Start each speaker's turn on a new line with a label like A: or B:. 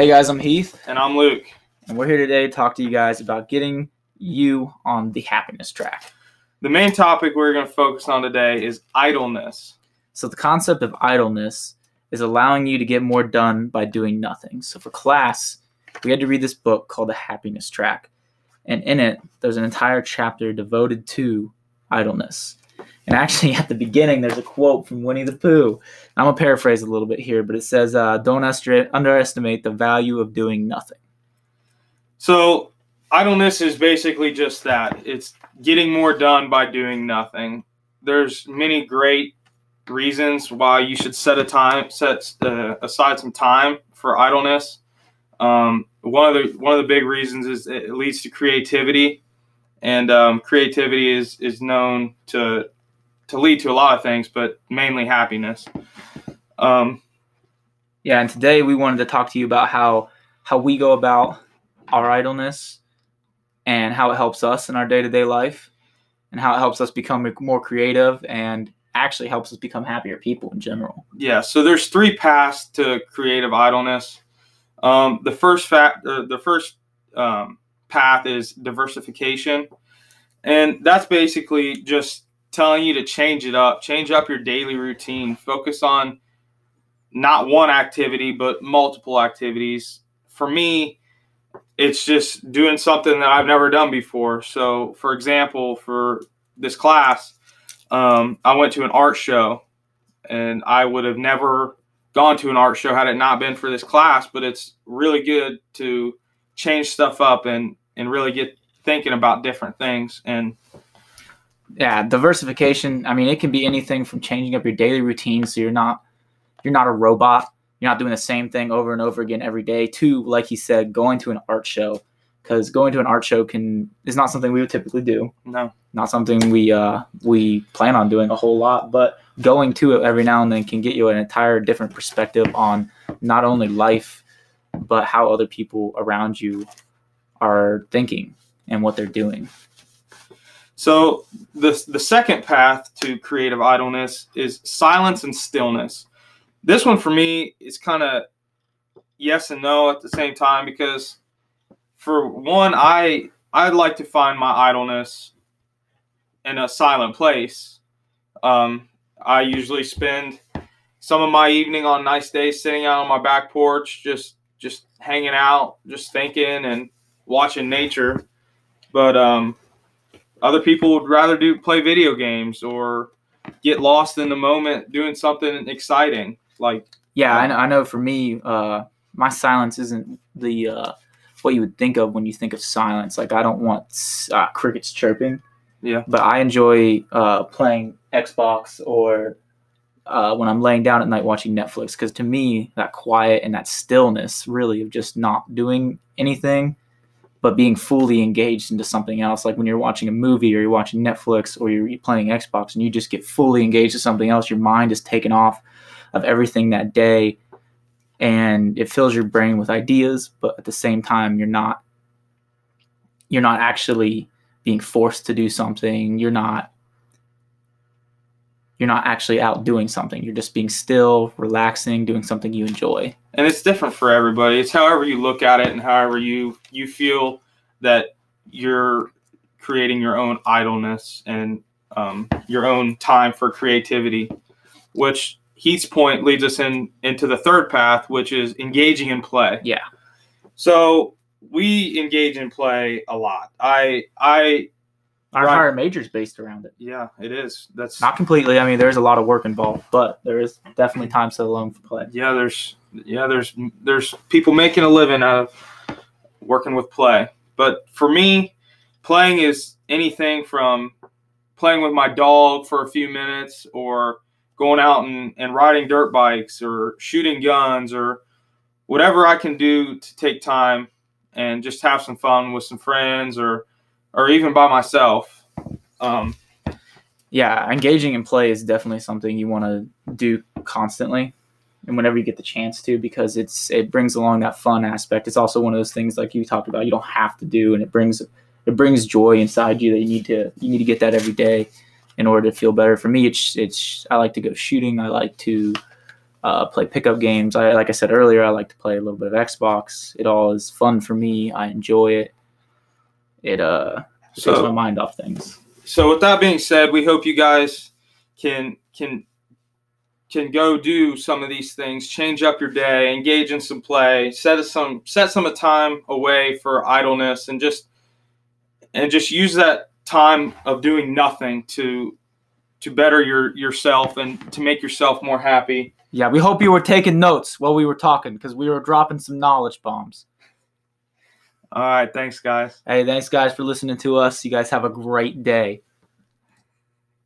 A: Hey guys, I'm Heath,
B: And I'm Luke.
A: and we're here today to talk to you guys about getting you on the happiness track.
B: The main topic we're going to focus on today is idleness.
A: So, the concept of idleness is allowing you to get more done by doing nothing. So, for class, we had to read this book called The Happiness Track, and in it, there's an entire chapter devoted to idleness. And actually, at the beginning, there's a quote from Winnie the Pooh. I'm gonna paraphrase a little bit here, but it says, uh, "Don't underestimate the value of doing nothing."
B: So, idleness is basically just that it's getting more done by doing nothing. There's many great reasons why you should set a time set uh, aside some time for idleness. Um, one of the one of the big reasons is it leads to creativity, and um, creativity is is known to to lead to a lot of things, but mainly happiness. Um,
A: Yeah, and today we wanted to talk to you about how how we go about our idleness and how it helps us in our day-to-day life and how it helps us become more creative and actually helps us become happier people in general.
B: Yeah, so there's three paths to creative idleness. Um, the first fact, uh, the first um, path is diversification, and that's basically just telling you to change it up, change up your daily routine, focus on not one activity but multiple activities. For me, it's just doing something that I've never done before. So, for example, for this class, um, I went to an art show and I would have never gone to an art show had it not been for this class. But it's really good to change stuff up and and really get thinking about different things. And
A: Yeah, diversification, I mean, it can be anything from changing up your daily routine so you're not you're not a robot. You're not doing the same thing over and over again every day to like he said going to an art show cuz going to an art show can is not something we would typically do.
B: no,
A: not something we uh, we plan on doing a whole lot, but going to it every now and then can get you an entire different perspective on not only life, but how other people around you are thinking and what they're doing.
B: So the the second path to creative idleness is silence and stillness. This one for me is kind of yes and no at the same time because for one I I'd like to find my idleness in a silent place. Um, I usually spend some of my evening on nice days sitting out on my back porch just just hanging out, just thinking and watching nature. But um other people would rather do play video games or get lost in the moment doing something exciting like
A: Yeah, I know, I know for me, uh, my silence isn't the uh, what you would think of when you think of silence. Like I don't want uh, crickets chirping.
B: Yeah.
A: But I enjoy uh, playing Xbox or uh, when I'm laying down at night watching Netflix because to me that quiet and that stillness really of just not doing anything but being fully engaged into something else. Like when you're watching a movie or you're watching Netflix or you're playing Xbox and you just get fully engaged to something else your mind is taken off of everything that day and it fills your brain with ideas but at the same time you're not you're not actually being forced to do something. You're not you're not actually out doing something. You're just being still relaxing doing something you enjoy
B: and it's different for everybody. It's however you look at it and however you you feel that you're creating your own idleness and um, your own time for creativity which heath's point leads us in into the third path which is engaging in play.
A: Yeah.
B: so we engage in play a lot. I i
A: our
B: Right.
A: entire major is based around it.
B: Yeah it is. That's
A: not completely. I mean there's a lot of work involved but there is definitely mm. time set alone for play.
B: Yeah there's yeah there's there's people making a living out of working with play. But for me playing is anything from playing with my dog for a few minutes or going out and, and riding dirt bikes or shooting guns or whatever i can do to take time and just have some fun with some friends or or even by myself um,
A: yeah engaging in play is definitely something you want to do constantly and whenever you get the chance to because it's it brings along that fun aspect it's also one of those things like you talked about you don't have to do and it brings it brings joy inside you that you need to you need to get that every day in order to feel better for me it's it's i like to go shooting i like to uh, play pickup games. I like I said earlier, I like to play a little bit of Xbox. It all is fun for me. I enjoy it. It uh takes
B: So-
A: my mind off things.
B: So with that being said, we hope you guys can can can go do some of these things, change up your day, engage in some play, set us some set some time away for idleness, and just and just use that time of doing nothing to to better your yourself and to make yourself more happy.
A: Yeah, we hope you were taking notes while we were talking because we were dropping some knowledge bombs.
B: All right, thanks guys.
A: Hey, thanks guys for listening to us. You guys have a great day.